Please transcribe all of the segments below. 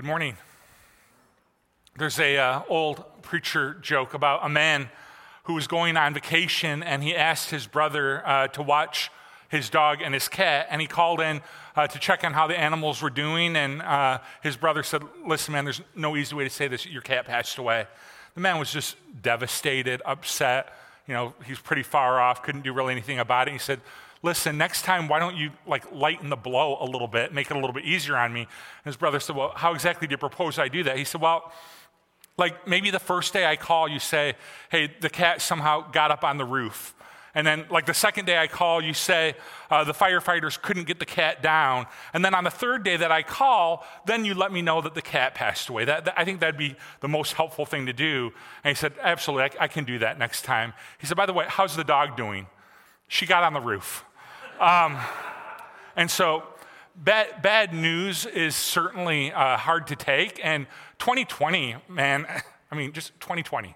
Good morning. There's a uh, old preacher joke about a man who was going on vacation and he asked his brother uh, to watch his dog and his cat and he called in uh, to check on how the animals were doing and uh, his brother said listen man there's no easy way to say this. Your cat passed away. The man was just devastated upset you know he's pretty far off couldn't do really anything about it. He said listen, next time, why don't you like lighten the blow a little bit, make it a little bit easier on me? And his brother said, well, how exactly do you propose I do that? He said, well, like maybe the first day I call, you say, hey, the cat somehow got up on the roof. And then, like the second day I call, you say uh, the firefighters couldn't get the cat down. And then on the third day that I call, then you let me know that the cat passed away. That, that I think that'd be the most helpful thing to do. And he said, Absolutely, I, I can do that next time. He said, By the way, how's the dog doing? She got on the roof. Um, and so, bad, bad news is certainly uh, hard to take. And 2020, man, I mean, just 2020.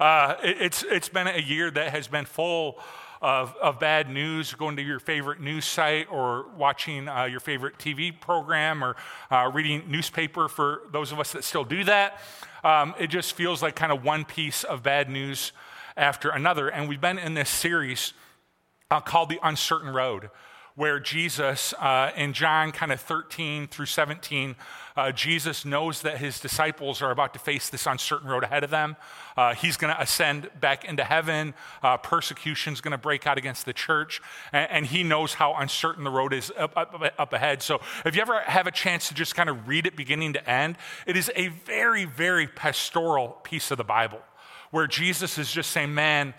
Uh, it, it's, it's been a year that has been full of, of bad news, going to your favorite news site or watching uh, your favorite TV program or uh, reading newspaper for those of us that still do that. Um, it just feels like kind of one piece of bad news after another. And we've been in this series uh, called The Uncertain Road, where Jesus, uh, in John kind of 13 through 17, uh, Jesus knows that his disciples are about to face this uncertain road ahead of them. Uh, he's going to ascend back into heaven. Uh, Persecution is going to break out against the church. And, and, he knows how uncertain the road is up, up, up ahead. So if you ever have a chance to just kind of read it beginning to end, it is a very, very pastoral piece of the Bible where Jesus is just saying, man,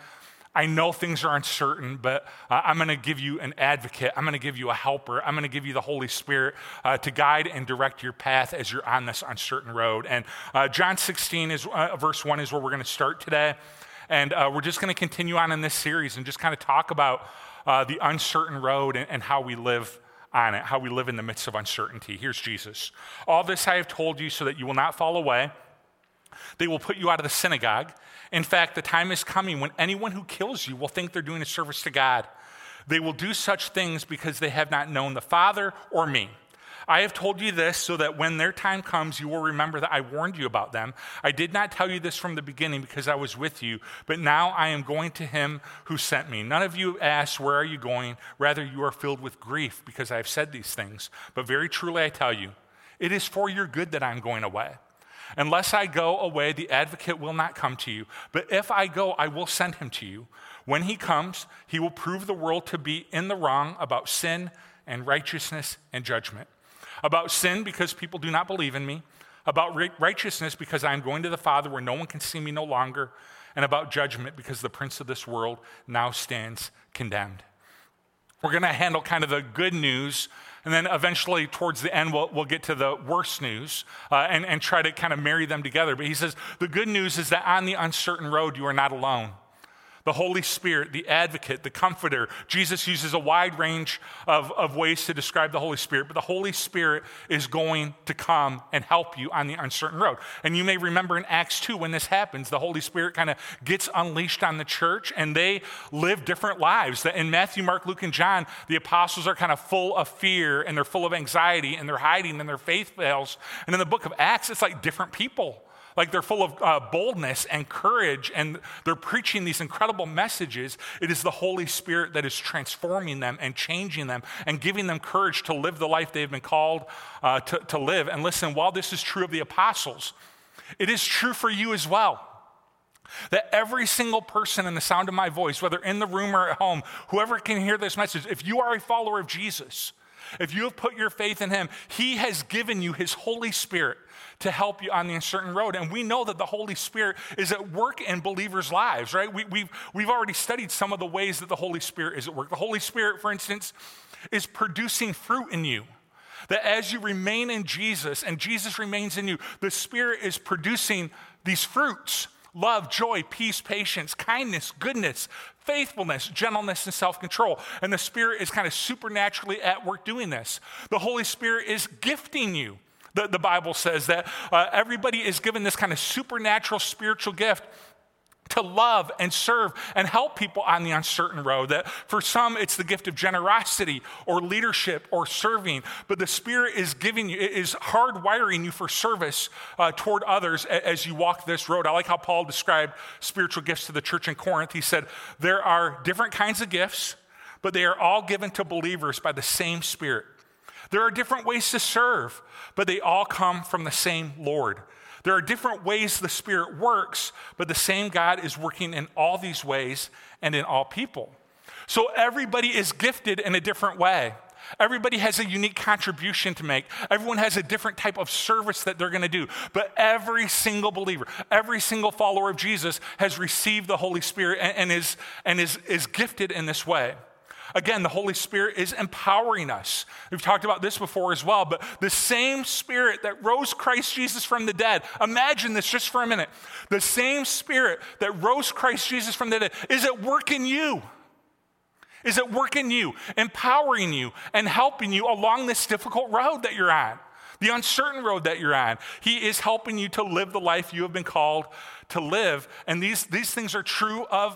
I know things are uncertain, but uh, I'm going to give you an advocate. I'm going to give you a helper. I'm going to give you the Holy Spirit uh, to guide and direct your path as you're on this uncertain road. And uh, John 16 is uh, verse 1 is where we're going to start today. And uh, we're just going to continue on in this series and just kind of talk about uh, the uncertain road and, and how we live on it, how we live in the midst of uncertainty. Here's Jesus. All this I have told you so that you will not fall away. They will put you out of the synagogue. In fact, the time is coming when anyone who kills you will think they're doing a service to God. They will do such things because they have not known the Father or me. I have told you this so that when their time comes, you will remember that I warned you about them. I did not tell you this from the beginning because I was with you, but now I am going to him who sent me. None of you asked, Where are you going? Rather, you are filled with grief because I have said these things. But very truly, I tell you, it is for your good that I am going away. Unless I go away, the advocate will not come to you. But if I go, I will send him to you. When he comes, he will prove the world to be in the wrong about sin and righteousness and judgment. About sin, because people do not believe in me. About righteousness, because I am going to the Father where no one can see me no longer. And about judgment, because the prince of this world now stands condemned. We're going to handle kind of the good news and then eventually, towards the end, we'll, we'll get to the worst news uh, and, and try to kind of marry them together. But he says, the good news is that on the uncertain road, you are not alone the Holy Spirit, the advocate, the comforter. Jesus uses a wide range of, of ways to describe the Holy Spirit, but the Holy Spirit is going to come and help you on the uncertain road. And you may remember in Acts 2 when this happens, the Holy Spirit kind of gets unleashed on the church and they live different lives. That In Matthew, Mark, Luke, and John, the apostles are kind of full of fear and they're full of anxiety and they're hiding and their faith fails. And in the book of Acts, it's like different people. Like they're full of uh, boldness and courage, and they're preaching these incredible messages. It is the Holy Spirit that is transforming them and changing them and giving them courage to live the life they've been called uh, to, to live. And listen, while this is true of the apostles, it is true for you as well. That every single person in the sound of my voice, whether in the room or at home, whoever can hear this message, if you are a follower of Jesus, if you have put your faith in Him, He has given you His Holy Spirit to help you on the uncertain road. And we know that the Holy Spirit is at work in believers' lives, right? We, have we've, we've already studied some of the ways that the Holy Spirit is at work. The Holy Spirit, for instance, is producing fruit in you. That as you remain in Jesus and Jesus remains in you, the Spirit is producing these fruits love, joy, peace, patience, kindness, goodness, faithfulness, gentleness, and self control. And the Spirit is kind of supernaturally at work doing this. The Holy Spirit is gifting you the, the Bible says that uh, everybody is given this kind of supernatural spiritual gift to love and serve and help people on the uncertain road. That for some, it's the gift of generosity or leadership or serving, but the Spirit is giving you, is hardwiring you for service uh, toward others as you walk this road. I like how Paul described spiritual gifts to the church in Corinth. He said, There are different kinds of gifts, but they are all given to believers by the same Spirit. There are different ways to serve, but they all come from the same Lord. There are different ways the Spirit works, but the same God is working in all these ways and in all people. So everybody is gifted in a different way. Everybody has a unique contribution to make. Everyone has a different type of service that they're going to do. But every single believer, every single follower of Jesus has received the Holy Spirit and, and is, and is, is gifted in this way. Again, the Holy Spirit is empowering us. We've talked about this before as well, but the same Spirit that rose Christ Jesus from the dead, imagine this just for a minute. The same Spirit that rose Christ Jesus from the dead is at work in you. Is at work in you, empowering you and helping you along this difficult road that you're on, the uncertain road that you're on. He is helping you to live the life you have been called to live. And these, these things are true of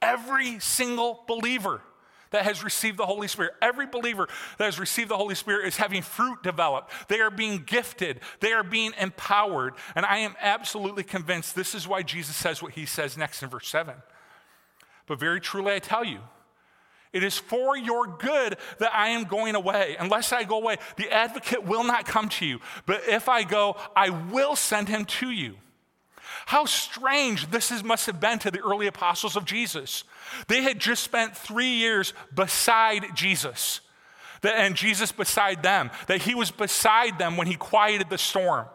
every single believer that has received the Holy Spirit. Every believer that has received the Holy Spirit is having fruit developed. They are being gifted, they are being empowered. And I am absolutely convinced this is why Jesus says what he says next in verse 7. But very truly, I tell you, it is for your good that I am going away. Unless I go away, the advocate will not come to you. But if I go, I will send him to you. How strange this is, must have been to the early apostles of Jesus. They had just spent three years beside Jesus, and Jesus beside them, that he was beside them when he quieted the storm.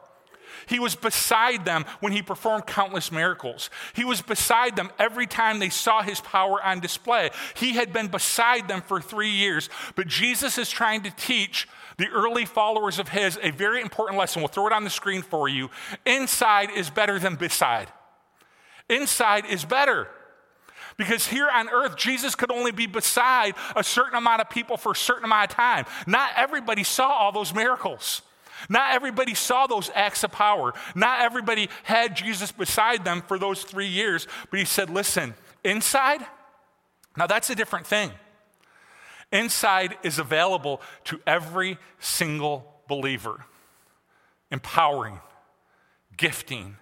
He was beside them when he performed countless miracles. He was beside them every time they saw his power on display. He had been beside them for three years. But Jesus is trying to teach the early followers of his a very important lesson. We'll throw it on the screen for you. Inside is better than beside. Inside is better. Because here on earth, Jesus could only be beside a certain amount of people for a certain amount of time. Not everybody saw all those miracles. Not everybody saw those acts of power. Not everybody had Jesus beside them for those three years. But he said, listen, inside, now that's a different thing. Inside is available to every single believer, empowering, gifting,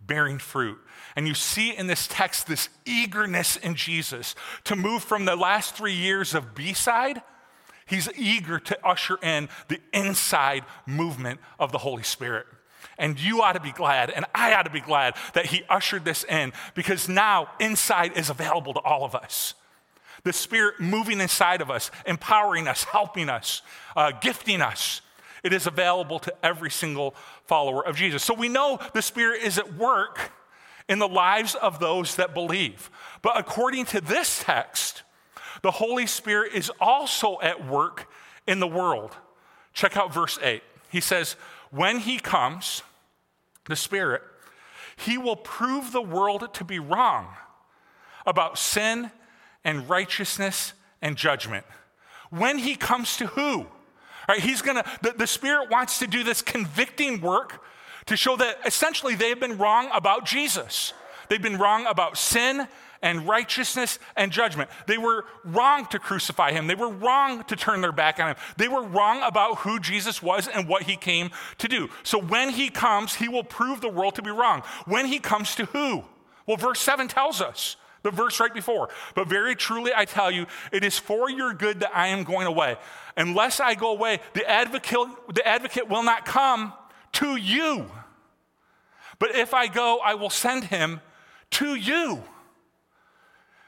bearing fruit. And you see in this text this eagerness in Jesus to move from the last three years of beside. He's eager to usher in the inside movement of the Holy Spirit. And you ought to be glad, and I ought to be glad that he ushered this in because now inside is available to all of us. The Spirit moving inside of us, empowering us, helping us, uh, gifting us. It is available to every single follower of Jesus. So we know the Spirit is at work in the lives of those that believe. But according to this text, the Holy Spirit is also at work in the world. Check out verse 8. He says, When he comes, the Spirit, he will prove the world to be wrong about sin and righteousness and judgment. When he comes to who? Right, he's gonna, the, the Spirit wants to do this convicting work to show that essentially they have been wrong about Jesus. They've been wrong about sin and righteousness and judgment. They were wrong to crucify him. They were wrong to turn their back on him. They were wrong about who Jesus was and what he came to do. So when he comes, he will prove the world to be wrong. When he comes to who? Well, verse 7 tells us. The verse right before. But very truly, I tell you, it is for your good that I am going away. Unless I go away, the advocate, the advocate will not come to you. But if I go, I will send him to you.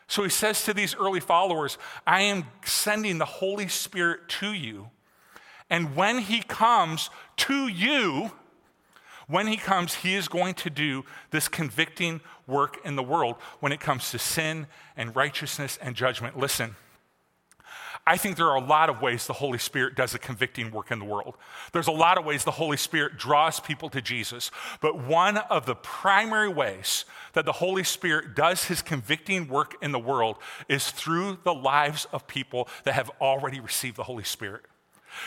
So he says to these early followers, I am sending the Holy Spirit to you. And when he comes to you, when he comes, he is going to do this convicting work in the world when it comes to sin and righteousness and judgment. Listen, I think there are a lot of ways the Holy Spirit does a convicting work in the world. There's a lot of ways the Holy Spirit draws people to Jesus. But one of the primary ways that the Holy Spirit does his convicting work in the world is through the lives of people that have already received the Holy Spirit.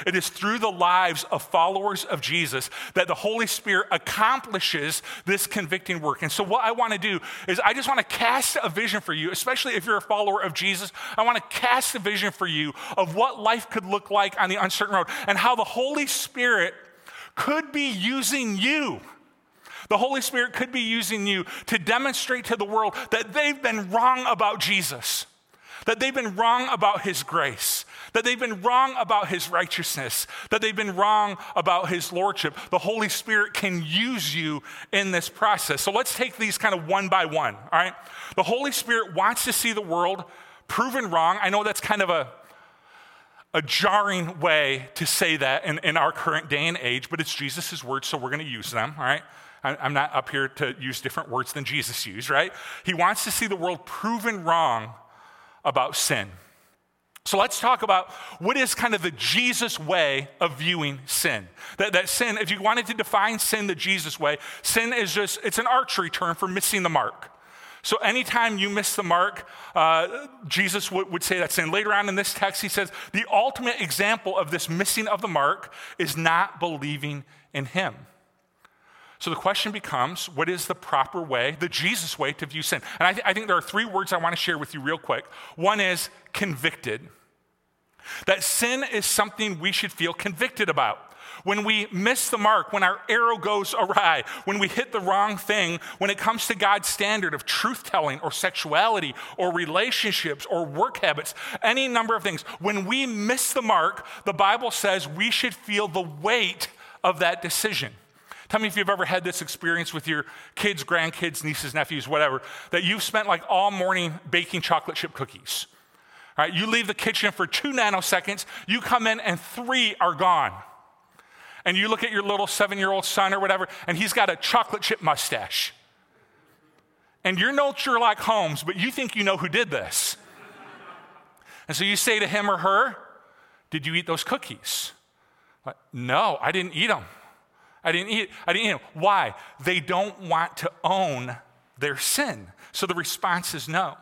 It is through the lives of followers of Jesus that the Holy Spirit accomplishes this convicting work. And so, what I want to do is, I just want to cast a vision for you, especially if you're a follower of Jesus. I want to cast a vision for you of what life could look like on the uncertain road and how the Holy Spirit could be using you. The Holy Spirit could be using you to demonstrate to the world that they've been wrong about Jesus, that they've been wrong about His grace, that they've been wrong about his righteousness, that they've been wrong about his lordship. The Holy Spirit can use you in this process. So let's take these kind of one by one, all right? The Holy Spirit wants to see the world proven wrong. I know that's kind of a a jarring way to say that in, in our current day and age, but it's Jesus' words, so we're going to use them, all right? I'm not up here to use different words than Jesus used, right? He wants to see the world proven wrong about sin. So let's talk about what is kind of the Jesus way of viewing sin. That, that sin, if you wanted to define sin the Jesus way, sin is just, it's an archery term for missing the mark. So anytime you miss the mark, uh, Jesus w- would say that sin. Later on in this text, he says the ultimate example of this missing of the mark is not believing in him. So the question becomes what is the proper way, the Jesus way to view sin? And I, th- I think there are three words I want to share with you real quick. One is convicted. That sin is something we should feel convicted about. When we miss the mark, when our arrow goes awry, when we hit the wrong thing, when it comes to God's standard of truth telling or sexuality or relationships or work habits, any number of things, when we miss the mark, the Bible says we should feel the weight of that decision. Tell me if you've ever had this experience with your kids, grandkids, nieces, nephews, whatever, that you've spent like all morning baking chocolate chip cookies. All right, you leave the kitchen for two nanoseconds, you come in and three are gone. And you look at your little seven year old son or whatever, and he's got a chocolate chip mustache. And you're no Sherlock Holmes, but you think you know who did this. And so you say to him or her, Did you eat those cookies? Like, no, I didn't eat them. I didn't eat, I didn't eat. Why? They don't want to own their sin. So the response is no.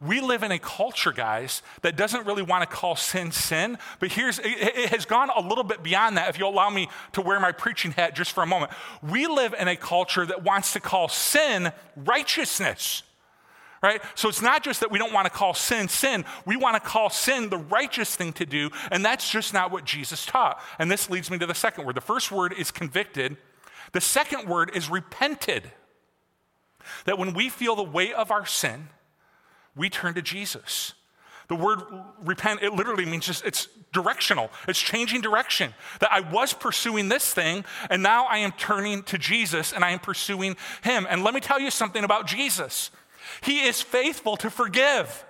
We live in a culture, guys, that doesn't really want to call sin sin, but here's it, it has gone a little bit beyond that. If you'll allow me to wear my preaching hat just for a moment, we live in a culture that wants to call sin righteousness right? So it's not just that we don't want to call sin sin, we want to call sin the righteous thing to do, and that's just not what Jesus taught. And this leads me to the second word. The first word is convicted, the second word is repented. That when we feel the weight of our sin, we turn to Jesus. The word repent, it literally means just it's directional. It's changing direction. That I was pursuing this thing, and now I am turning to Jesus and I am pursuing him. And let me tell you something about Jesus. He is faithful to forgive.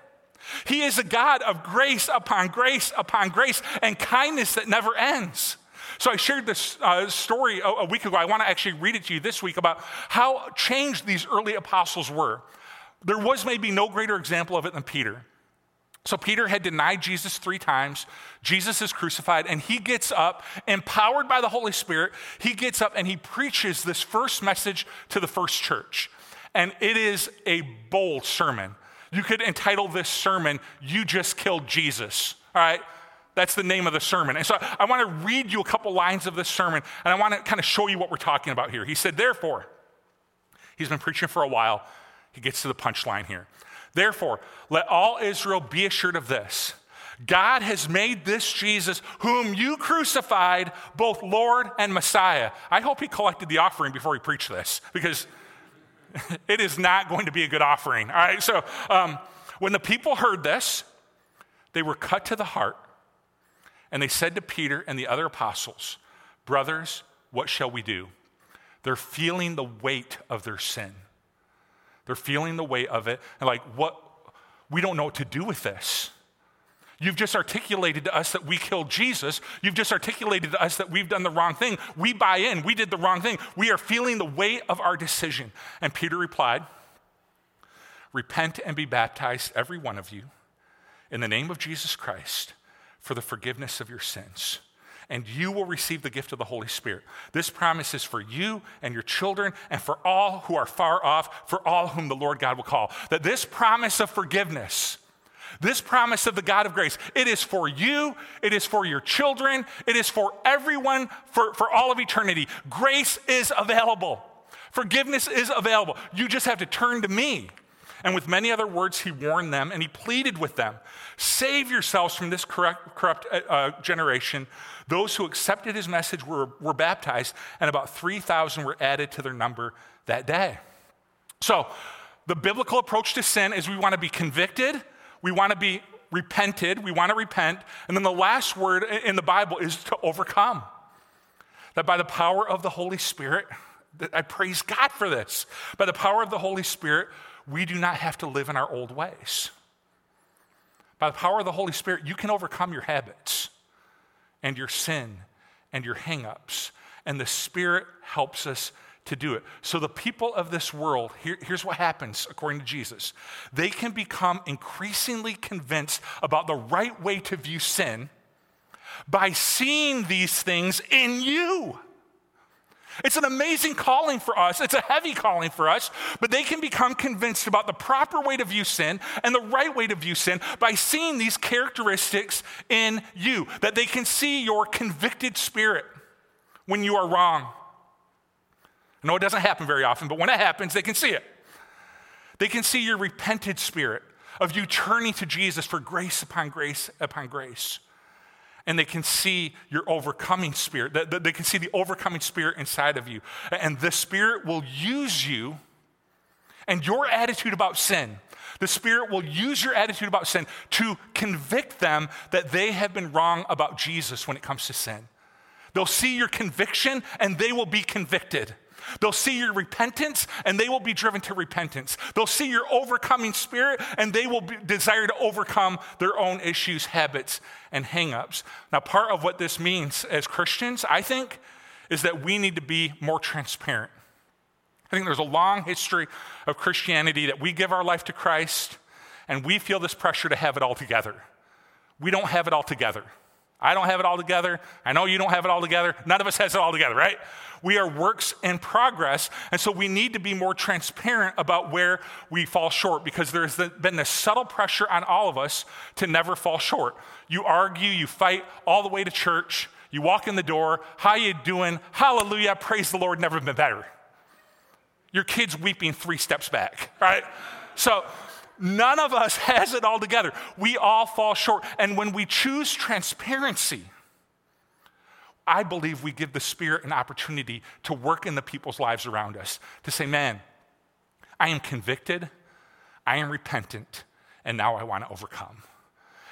He is a God of grace upon grace upon grace and kindness that never ends. So I shared this uh, story a, a week ago. I want to actually read it to you this week about how changed these early apostles were. There was maybe no greater example of it than Peter. So Peter had denied Jesus three times. Jesus is crucified, and he gets up, empowered by the Holy Spirit. He gets up and he preaches this first message to the first church. And it is a bold sermon. You could entitle this sermon, You Just Killed Jesus. All right? That's the name of the sermon. And so I want to read you a couple lines of this sermon, and I want to kind of show you what we're talking about here. He said, Therefore, he's been preaching for a while. He gets to the punchline here. Therefore, let all Israel be assured of this God has made this Jesus, whom you crucified, both Lord and Messiah. I hope he collected the offering before he preached this, because it is not going to be a good offering. All right, so um, when the people heard this, they were cut to the heart, and they said to Peter and the other apostles, Brothers, what shall we do? They're feeling the weight of their sin. They're feeling the weight of it, and like, what? We don't know what to do with this. You've just articulated to us that we killed Jesus. You've just articulated to us that we've done the wrong thing. We buy in. We did the wrong thing. We are feeling the weight of our decision. And Peter replied, Repent and be baptized, every one of you, in the name of Jesus Christ for the forgiveness of your sins. And you will receive the gift of the Holy Spirit. This promise is for you and your children and for all who are far off, for all whom the Lord God will call. That this promise of forgiveness This promise of the God of grace, it is for you, it is for your children, it is for everyone for, for all of eternity. Grace is available, forgiveness is available. You just have to turn to me. And with many other words, he warned them and he pleaded with them Save yourselves from this corrupt, corrupt uh, uh generation. Those who accepted his message were, were baptized, and about 3,000 were added to their number that day. So, the biblical approach to sin is we want to be convicted, we want to be repented, we want to repent, and then the last word in the Bible is to overcome. That by the power of the Holy Spirit, I praise God for this. By the power of the Holy Spirit, we do not have to live in our old ways. By the power of the Holy Spirit, you can overcome your habits and your sin and your hangups, and the Spirit helps us to do it. So, the people of this world, here, here's what happens according to Jesus they can become increasingly convinced about the right way to view sin by seeing these things in you. It's an amazing calling for us. It's a heavy calling for us, but they can become convinced about the proper way to view sin and the right way to view sin by seeing these characteristics in you. That they can see your convicted spirit when you are wrong. I know it doesn't happen very often, but when it happens, they can see it. They can see your repented spirit of you turning to Jesus for grace upon grace upon grace and they can see your overcoming spirit. They can see the overcoming spirit inside of you. And the spirit will use you and your attitude about sin. The Spirit will use your attitude about sin to convict them that they have been wrong about Jesus when it comes to sin. They'll see your conviction and they will be convicted. They'll see your repentance and they will be driven to repentance. They'll see your overcoming spirit and they will desire to overcome their own issues, habits, and hangups. Now, part of what this means as Christians, I think, is that we need to be more transparent. I think there's a long history of Christianity that we give our life to Christ and we feel this pressure to have it all together. We don't have it all together. I don't have it all together. I know you don't have it all together. None of us has it all together, right? We are works in progress. And so we need to be more transparent about where we fall short because there's been this subtle pressure on all of us to never fall short. You argue, you fight all the way to church. You walk in the door. How you doing? Hallelujah. Praise the Lord. Never been better. Your kid's weeping three steps back, right? So none of us has it all together. We all fall short. And when we choose transparency, I believe we give the Spirit an opportunity to work in the people's lives around us, to say, man, I am convicted, I am repentant, and now I want to overcome.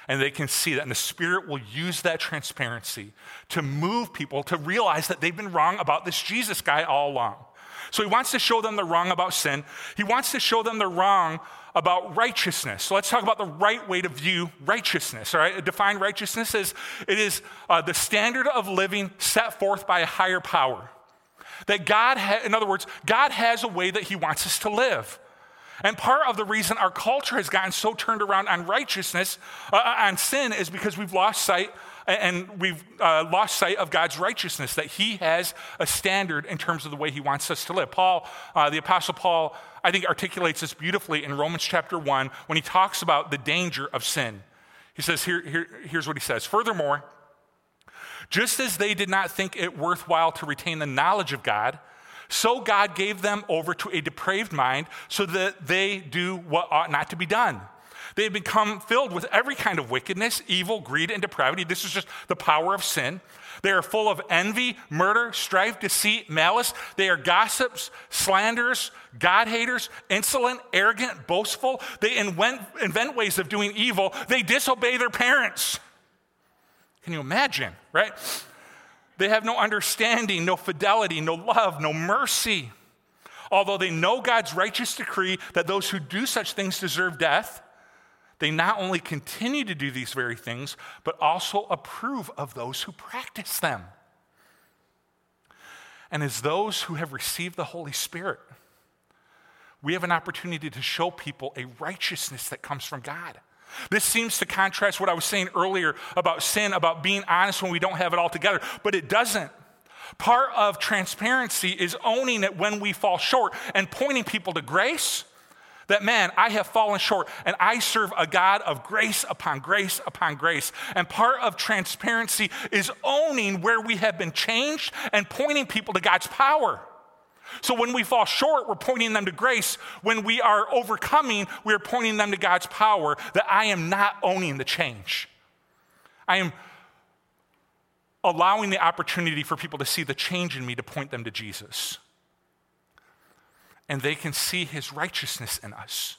And they can see that, and the Spirit will use that transparency to move people to realize that they've been wrong about this Jesus guy all along. So he wants to show them they're wrong about sin. He wants to show them they're wrong about righteousness. So let's talk about the right way to view righteousness. All right, define righteousness as it is uh, the standard of living set forth by a higher power. That God, ha- in other words, God has a way that He wants us to live. And part of the reason our culture has gotten so turned around on righteousness, uh, uh on sin, is because we've lost sight and we've uh, lost sight of God's righteousness, that He has a standard in terms of the way He wants us to live. Paul, uh, the Apostle Paul, I think articulates this beautifully in Romans chapter 1 when he talks about the danger of sin. He says, here, here, here's what he says Furthermore, just as they did not think it worthwhile to retain the knowledge of God, so God gave them over to a depraved mind so that they do what ought not to be done. They have become filled with every kind of wickedness, evil, greed, and depravity. This is just the power of sin. They are full of envy, murder, strife, deceit, malice. They are gossips, slanderers, God haters, insolent, arrogant, boastful. They invent, invent ways of doing evil. They disobey their parents. Can you imagine, right? They have no understanding, no fidelity, no love, no mercy. Although they know God's righteous decree that those who do such things deserve death, they not only continue to do these very things, but also approve of those who practice them. And as those who have received the Holy Spirit, we have an opportunity to show people a righteousness that comes from God. This seems to contrast what I was saying earlier about sin, about being honest when we don't have it all together, but it doesn't. Part of transparency is owning it when we fall short and pointing people to grace that man, I have fallen short and I serve a God of grace upon grace upon grace. And part of transparency is owning where we have been changed and pointing people to God's power. So when we fall short, we're pointing them to grace. When we are overcoming, we are pointing them to God's power that I am not owning the change. I am allowing the opportunity for people to see the change in me to point them to Jesus. And they can see his righteousness in us.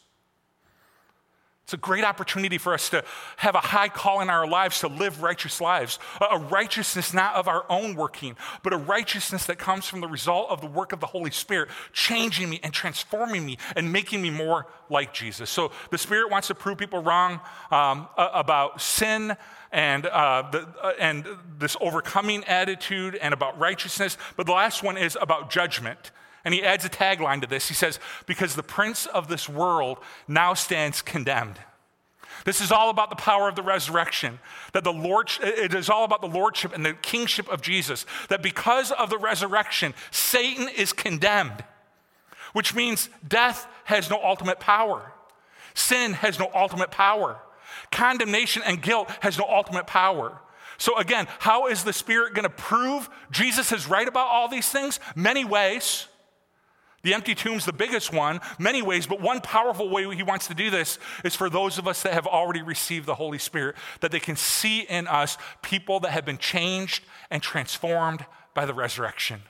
It's a great opportunity for us to have a high call in our lives to live righteous lives. A righteousness not of our own working, but a righteousness that comes from the result of the work of the Holy Spirit, changing me and transforming me and making me more like Jesus. So the Spirit wants to prove people wrong um, about sin and, uh, the, uh, and this overcoming attitude and about righteousness. But the last one is about judgment. And he adds a tagline to this. He says, Because the prince of this world now stands condemned. This is all about the power of the resurrection. That the Lord, it is all about the lordship and the kingship of Jesus. That because of the resurrection, Satan is condemned, which means death has no ultimate power. Sin has no ultimate power. Condemnation and guilt has no ultimate power. So, again, how is the Spirit going to prove Jesus is right about all these things? Many ways. The empty tomb's the biggest one, many ways, but one powerful way he wants to do this is for those of us that have already received the Holy Spirit, that they can see in us people that have been changed and transformed by the resurrection.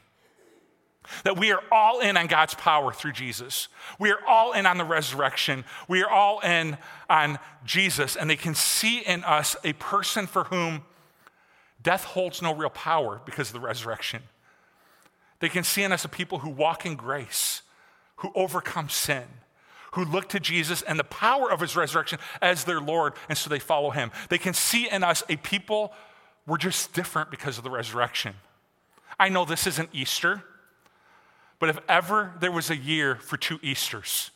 That we are all in on God's power through Jesus. We are all in on the resurrection. We are all in on Jesus, and they can see in us a person for whom death holds no real power because of the resurrection. They can see in us a people who walk in grace, who overcome sin, who look to Jesus and the power of his resurrection as their Lord, and so they follow him. They can see in us a people, we're just different because of the resurrection. I know this isn't Easter, but if ever there was a year for two Easters,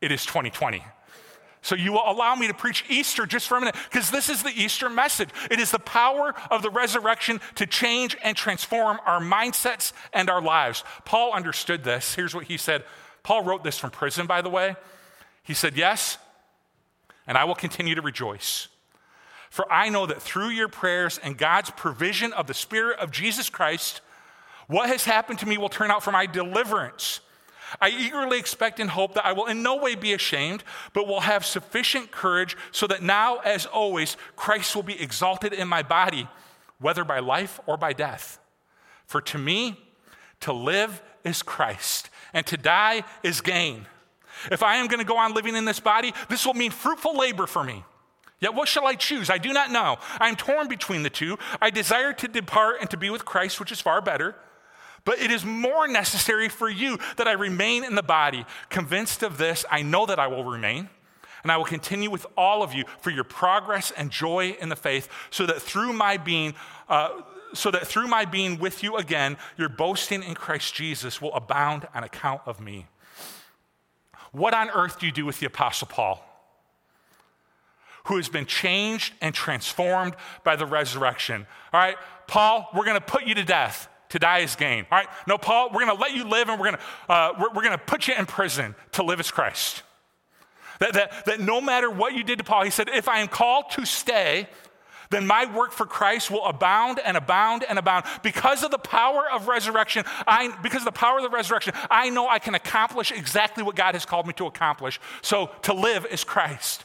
it is 2020. So you will allow me to preach Easter just for a minute, because this is the Easter message. It is the power of the resurrection to change and transform our mindsets and our lives. Paul understood this. Here's what he said. Paul wrote this from prison, by the way. He said, Yes, and I will continue to rejoice. For I know that through your prayers and God's provision of the Spirit of Jesus Christ, what has happened to me will turn out for my deliverance. I eagerly expect and hope that I will in no way be ashamed, but will have sufficient courage so that now, as always, Christ will be exalted in my body, whether by life or by death. For to me, to live is Christ, and to die is gain. If I am going to go on living in this body, this will mean fruitful labor for me. Yet what shall I choose? I do not know. I am torn between the two. I desire to depart and to be with Christ, which is far better. But it is more necessary for you that I remain in the body. Convinced of this, I know that I will remain, and I will continue with all of you for your progress and joy in the faith, so that through my being, uh, so that through my being with you again, your boasting in Christ Jesus will abound on account of me. What on earth do you do with the Apostle Paul? Who has been changed and transformed by the resurrection. All right, Paul, we're going to put you to death to die is gain. All right? No, Paul, we're going to let you live and we're going to uh, we're, we're going to put you in prison to live as Christ. That, that, that no matter what you did to Paul, he said, if I am called to stay, then my work for Christ will abound and abound and abound. Because of the power of resurrection, I, because of the power of the resurrection, I know I can accomplish exactly what God has called me to accomplish. So to live is Christ.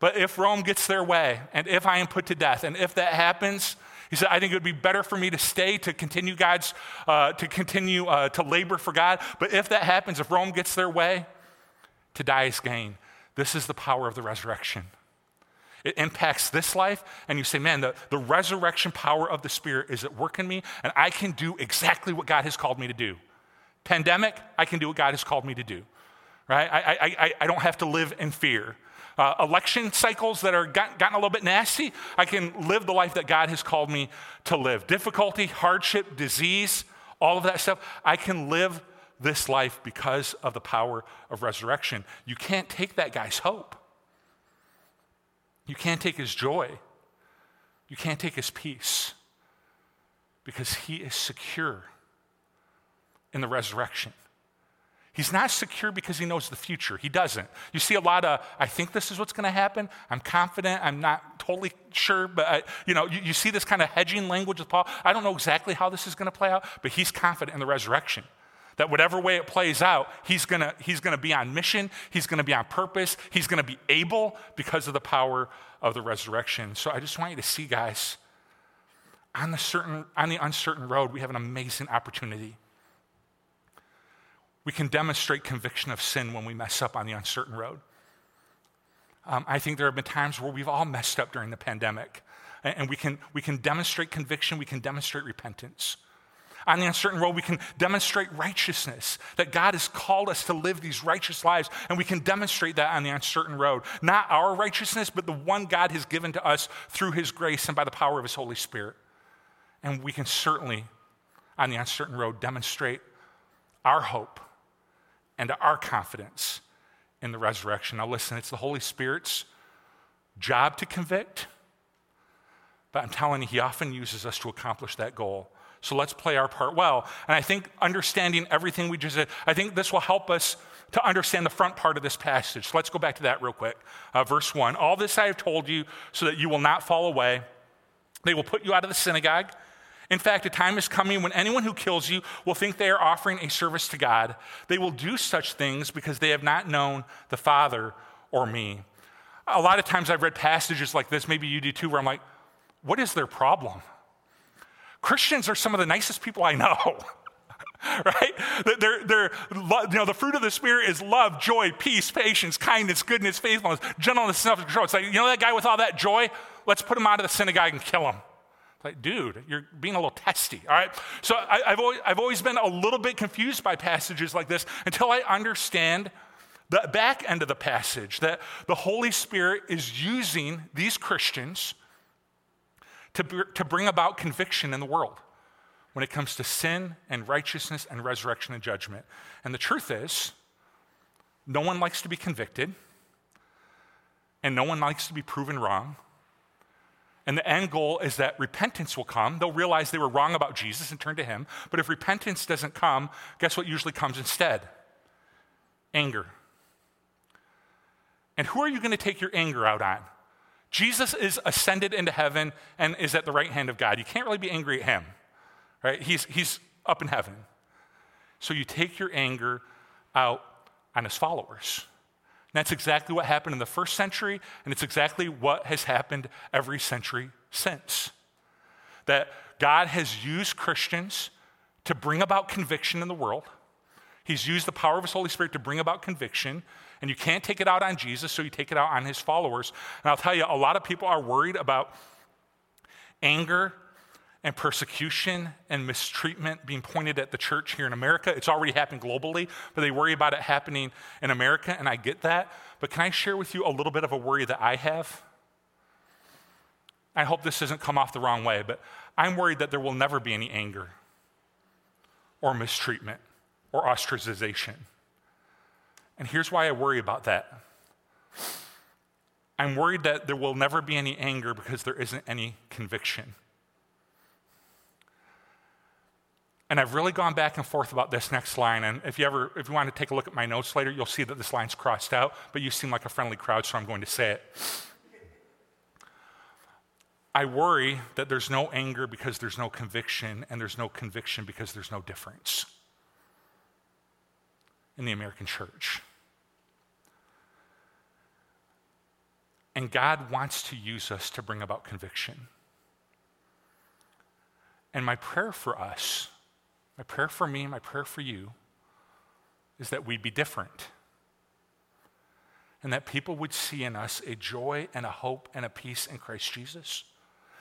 But if Rome gets their way, and if I am put to death, and if that happens, he said, I think it would be better for me to stay to continue God's, uh, to continue uh, to labor for God. But if that happens, if Rome gets their way, to die is gain. This is the power of the resurrection. It impacts this life, and you say, man, the, the resurrection power of the Spirit is at work in me, and I can do exactly what God has called me to do. Pandemic, I can do what God has called me to do, right? I, I, I, I don't have to live in fear uh, election cycles that are got, gotten a little bit nasty, I can live the life that God has called me to live. Difficulty, hardship, disease, all of that stuff, I can live this life because of the power of resurrection. You can't take that guy's hope. You can't take his joy. You can't take his peace because he is secure in the resurrection. He's not secure because he knows the future. He doesn't. You see a lot of, I think this is what's going to happen. I'm confident. I'm not totally sure, but I, you know, you, you see this kind of hedging language with Paul. I don't know exactly how this is going to play out, but he's confident in the resurrection. That whatever way it plays out, he's gonna, he's gonna be on mission, he's gonna be on purpose, he's gonna be able because of the power of the resurrection. So I just want you to see, guys, on the, certain, on the uncertain road, we have an amazing opportunity. We can demonstrate conviction of sin when we mess up on the uncertain road. Um, I think there have been times where we've all messed up during the pandemic, and, and we, can, we can demonstrate conviction, we can demonstrate repentance. On the uncertain road, we can demonstrate righteousness, that God has called us to live these righteous lives, and we can demonstrate that on the uncertain road. Not our righteousness, but the one God has given to us through His grace and by the power of His Holy Spirit. And we can certainly, on the uncertain road, demonstrate our hope and our confidence in the resurrection. Now, listen, it's the Holy Spirit's job to convict, but I'm telling you, He often uses us to accomplish that goal. So let's play our part well. And I think understanding everything we just did, I think this will help us to understand the front part of this passage. So let's go back to that real quick. Uh, verse 1 All this I have told you so that you will not fall away. They will put you out of the synagogue. In fact, a time is coming when anyone who kills you will think they are offering a service to God. They will do such things because they have not known the Father or me. A lot of times I've read passages like this, maybe you do too, where I'm like, what is their problem? Christians are some of the nicest people I know. right? They're, they're, you know, the fruit of the Spirit is love, joy, peace, patience, kindness, goodness, faithfulness, gentleness, self control. It's like, you know that guy with all that joy? Let's put him out of the synagogue and kill him. Like, dude, you're being a little testy, all right? So I, have always, I've always been a little bit confused by passages like this until I understand the back end of the passage that the Holy Spirit is using these Christians to, to bring about conviction in the world when it comes to sin and righteousness and resurrection and judgment. And the truth is, no one likes to be convicted, and no one likes to be proven wrong. And the end goal is that repentance will come. They'll realize they were wrong about Jesus and turn to Him. But if repentance doesn't come, guess what usually comes instead? Anger. And who are you going to take your anger out on? Jesus is ascended into heaven and is at the right hand of God. You can't really be angry at Him, right? He's, he's up in heaven. So you take your anger out on His followers. That's exactly what happened in the first century, and it's exactly what has happened every century since. That God has used Christians to bring about conviction in the world. He's used the power of His Holy Spirit to bring about conviction, and you can't take it out on Jesus, so you take it out on His followers. And I'll tell you, a lot of people are worried about anger and persecution and mistreatment being pointed at the church here in America. It's already happened globally, but they worry about it happening in America, and I get that. But can I share with you a little bit of a worry that I have? I hope this doesn't come off the wrong way, but I'm worried that there will never be any anger or mistreatment or ostracization. And here's why I worry about that. I'm worried that there will never be any anger because there isn't any conviction. And I've really gone back and forth about this next line. And if you ever, if you want to take a look at my notes later, you'll see that this line's crossed out, but you seem like a friendly crowd, so I'm going to say it. I worry that there's no anger because there's no conviction, and there's no conviction because there's no difference in the American church. And God wants to use us to bring about conviction. And my prayer for us my prayer for me, my prayer for you, is that we'd be different. And that people would see in us a joy and a hope and a peace in Christ Jesus.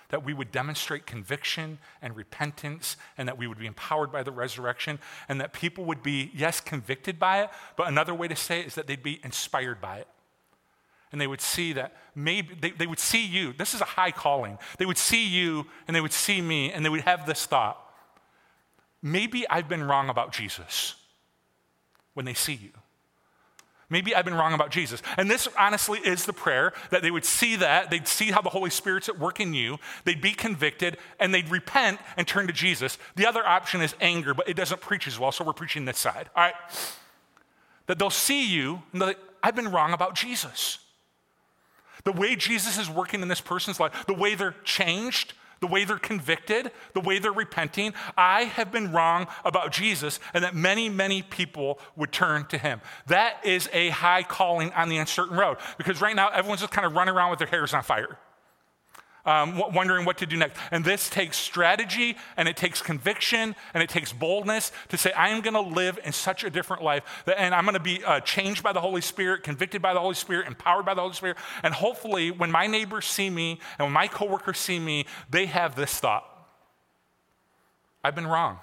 That we would demonstrate conviction and repentance, and that we would be empowered by the resurrection, and that people would be, yes, convicted by it, but another way to say it is that they'd be inspired by it. And they would see that maybe they, they would see you. This is a high calling. They would see you and they would see me, and they would have this thought maybe I've been wrong about Jesus when they see you. Maybe I've been wrong about Jesus. And this honestly is the prayer that they would see that, they'd see how the Holy Spirit's at work in you, they'd be convicted, and they'd repent and turn to Jesus. The other option is anger, but it doesn't preach as well, so we're preaching this side. All right. That they'll see you and they're like, I've been wrong about Jesus. The way Jesus is working in this person's life, the way they're changed, the way they're convicted, the way they're repenting. I have been wrong about Jesus, and that many, many people would turn to him. That is a high calling on the uncertain road because right now everyone's just kind of running around with their hairs on fire um, wondering what to do next. And this takes strategy and it takes conviction and it takes boldness to say, I am going to live in such a different life that, and I'm going to be uh, changed by the Holy Spirit, convicted by the Holy Spirit, empowered by the Holy Spirit. And hopefully, when my neighbors see me and when my coworkers see me, they have this thought I've been wrong.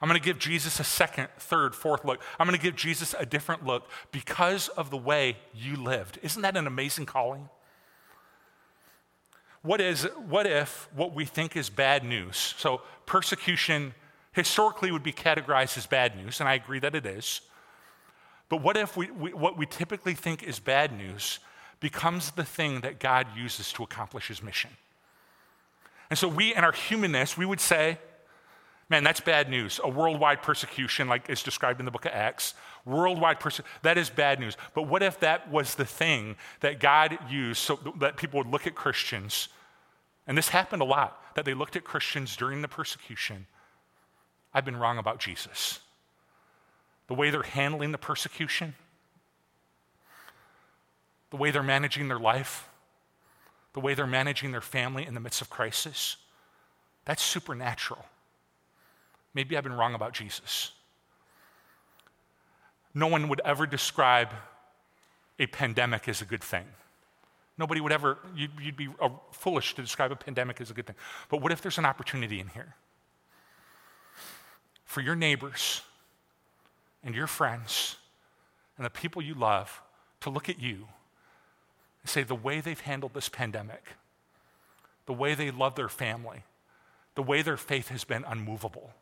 I'm going to give Jesus a second, third, fourth look. I'm going to give Jesus a different look because of the way you lived. Isn't that an amazing calling? What, is, what if what we think is bad news? So, persecution historically would be categorized as bad news, and I agree that it is. But what if we, we, what we typically think is bad news becomes the thing that God uses to accomplish his mission? And so, we, in our humanness, we would say, man, that's bad news. A worldwide persecution, like is described in the book of Acts, worldwide persecution, that is bad news. But what if that was the thing that God used so that people would look at Christians and this happened a lot, that they looked at Christians during the persecution. I've been wrong about Jesus. The way they're handling the persecution, the way they're managing their life, the way they're managing their family in the midst of crisis, that's supernatural. Maybe I've been wrong about Jesus. No one would ever describe a pandemic as a good thing. Nobody would ever, you'd, you'd be uh, foolish to describe a pandemic as a good thing. But what if there's an opportunity in here for your neighbors and your friends and the people you love to look at you and say the way they've handled this pandemic, the way they love their family, the way their faith has been unmovable,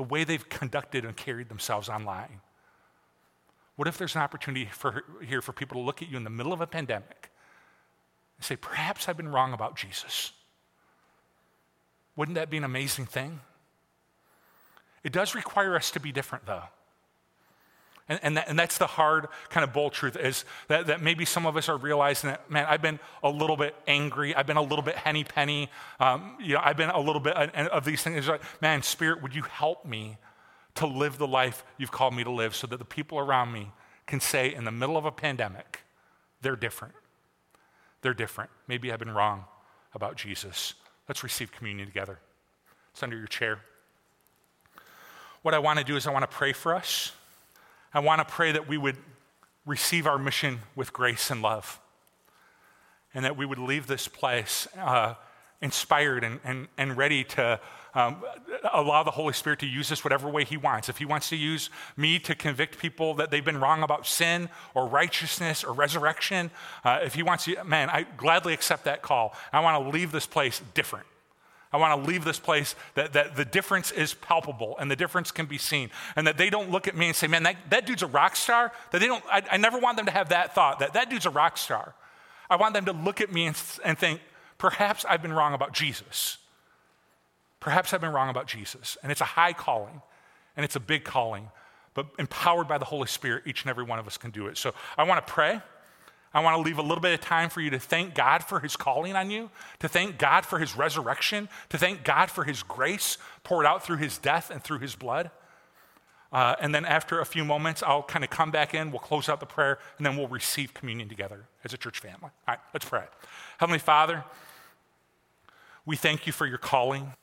the way they've conducted and carried themselves online. What if there's an opportunity for, here for people to look at you in the middle of a pandemic and say, Perhaps I've been wrong about Jesus. Wouldn't that be an amazing thing? It does require us to be different, though. And, and, that, and, that's the hard, kind of bold truth is that, that maybe some of us are realizing that, man, I've been a little bit angry. I've been a little bit henny penny. Um, you know, I've been a little bit of these things. It's like, man, Spirit, would you help me to live the life you've called me to live so that the people around me can say in the middle of a pandemic, they're different. They're different. Maybe I've been wrong about Jesus. Let's receive communion together. It's under your chair. What I want to do is I want to pray for us. I want to pray that we would receive our mission with grace and love, and that we would leave this place uh, inspired and, and, and ready to um, allow the Holy Spirit to use this whatever way He wants. If He wants to use me to convict people that they've been wrong about sin or righteousness or resurrection, uh, if He wants to, man, I gladly accept that call. I want to leave this place different. I want to leave this place that, that the difference is palpable and the difference can be seen. And that they don't look at me and say, man, that, that dude's a rock star. That they don't, I, I never want them to have that thought, that that dude's a rock star. I want them to look at me and, and think, perhaps I've been wrong about Jesus. Perhaps I've been wrong about Jesus. And it's a high calling and it's a big calling, but empowered by the Holy Spirit, each and every one of us can do it. So I want to pray. I want to leave a little bit of time for you to thank God for his calling on you, to thank God for his resurrection, to thank God for his grace poured out through his death and through his blood. Uh, and then after a few moments, I'll kind of come back in, we'll close out the prayer, and then we'll receive communion together as a church family. All right, let's pray. Heavenly Father, we thank you for your calling.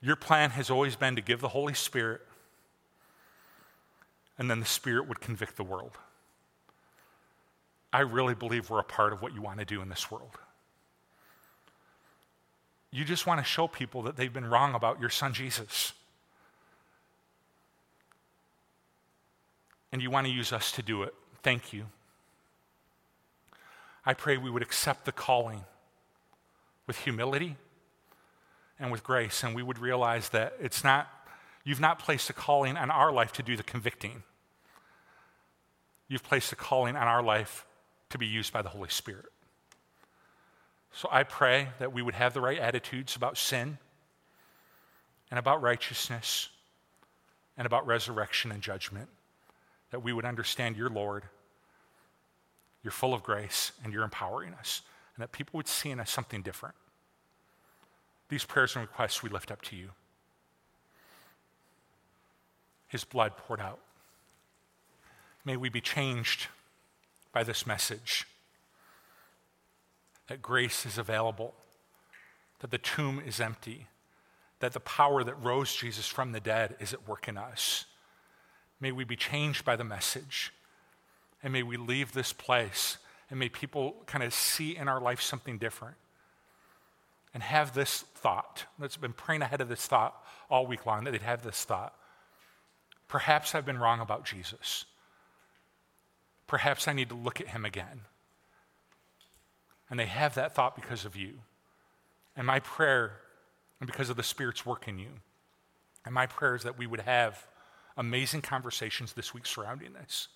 Your plan has always been to give the Holy Spirit, and then the Spirit would convict the world. I really believe we're a part of what you want to do in this world. You just want to show people that they've been wrong about your son Jesus. And you want to use us to do it. Thank you. I pray we would accept the calling with humility and with grace, and we would realize that it's not, you've not placed a calling on our life to do the convicting. You've placed a calling on our life to be used by the Holy Spirit. So I pray that we would have the right attitudes about sin and about righteousness and about resurrection and judgment. That we would understand you're Lord, you're full of grace, and you're empowering us, and that people would see in us something different. These prayers and requests we lift up to you. His blood poured out. May we be changed by this message that grace is available, that the tomb is empty, that the power that rose Jesus from the dead is at work in us. May we be changed by the message, and may we leave this place, and may people kind of see in our life something different. And have this thought. That's been praying ahead of this thought all week long, that they'd have this thought. Perhaps I've been wrong about Jesus. Perhaps I need to look at him again. And they have that thought because of you. And my prayer, and because of the Spirit's work in you, and my prayer is that we would have amazing conversations this week surrounding this.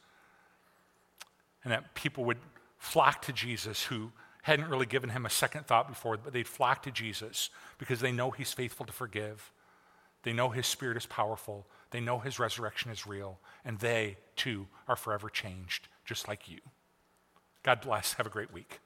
And that people would flock to Jesus who hadn't really given him a second thought before, but they'd flock to Jesus because they know he's faithful to forgive. They know his spirit is powerful. They know his resurrection is real. And they, too, are forever changed just like you. God bless. Have a great week.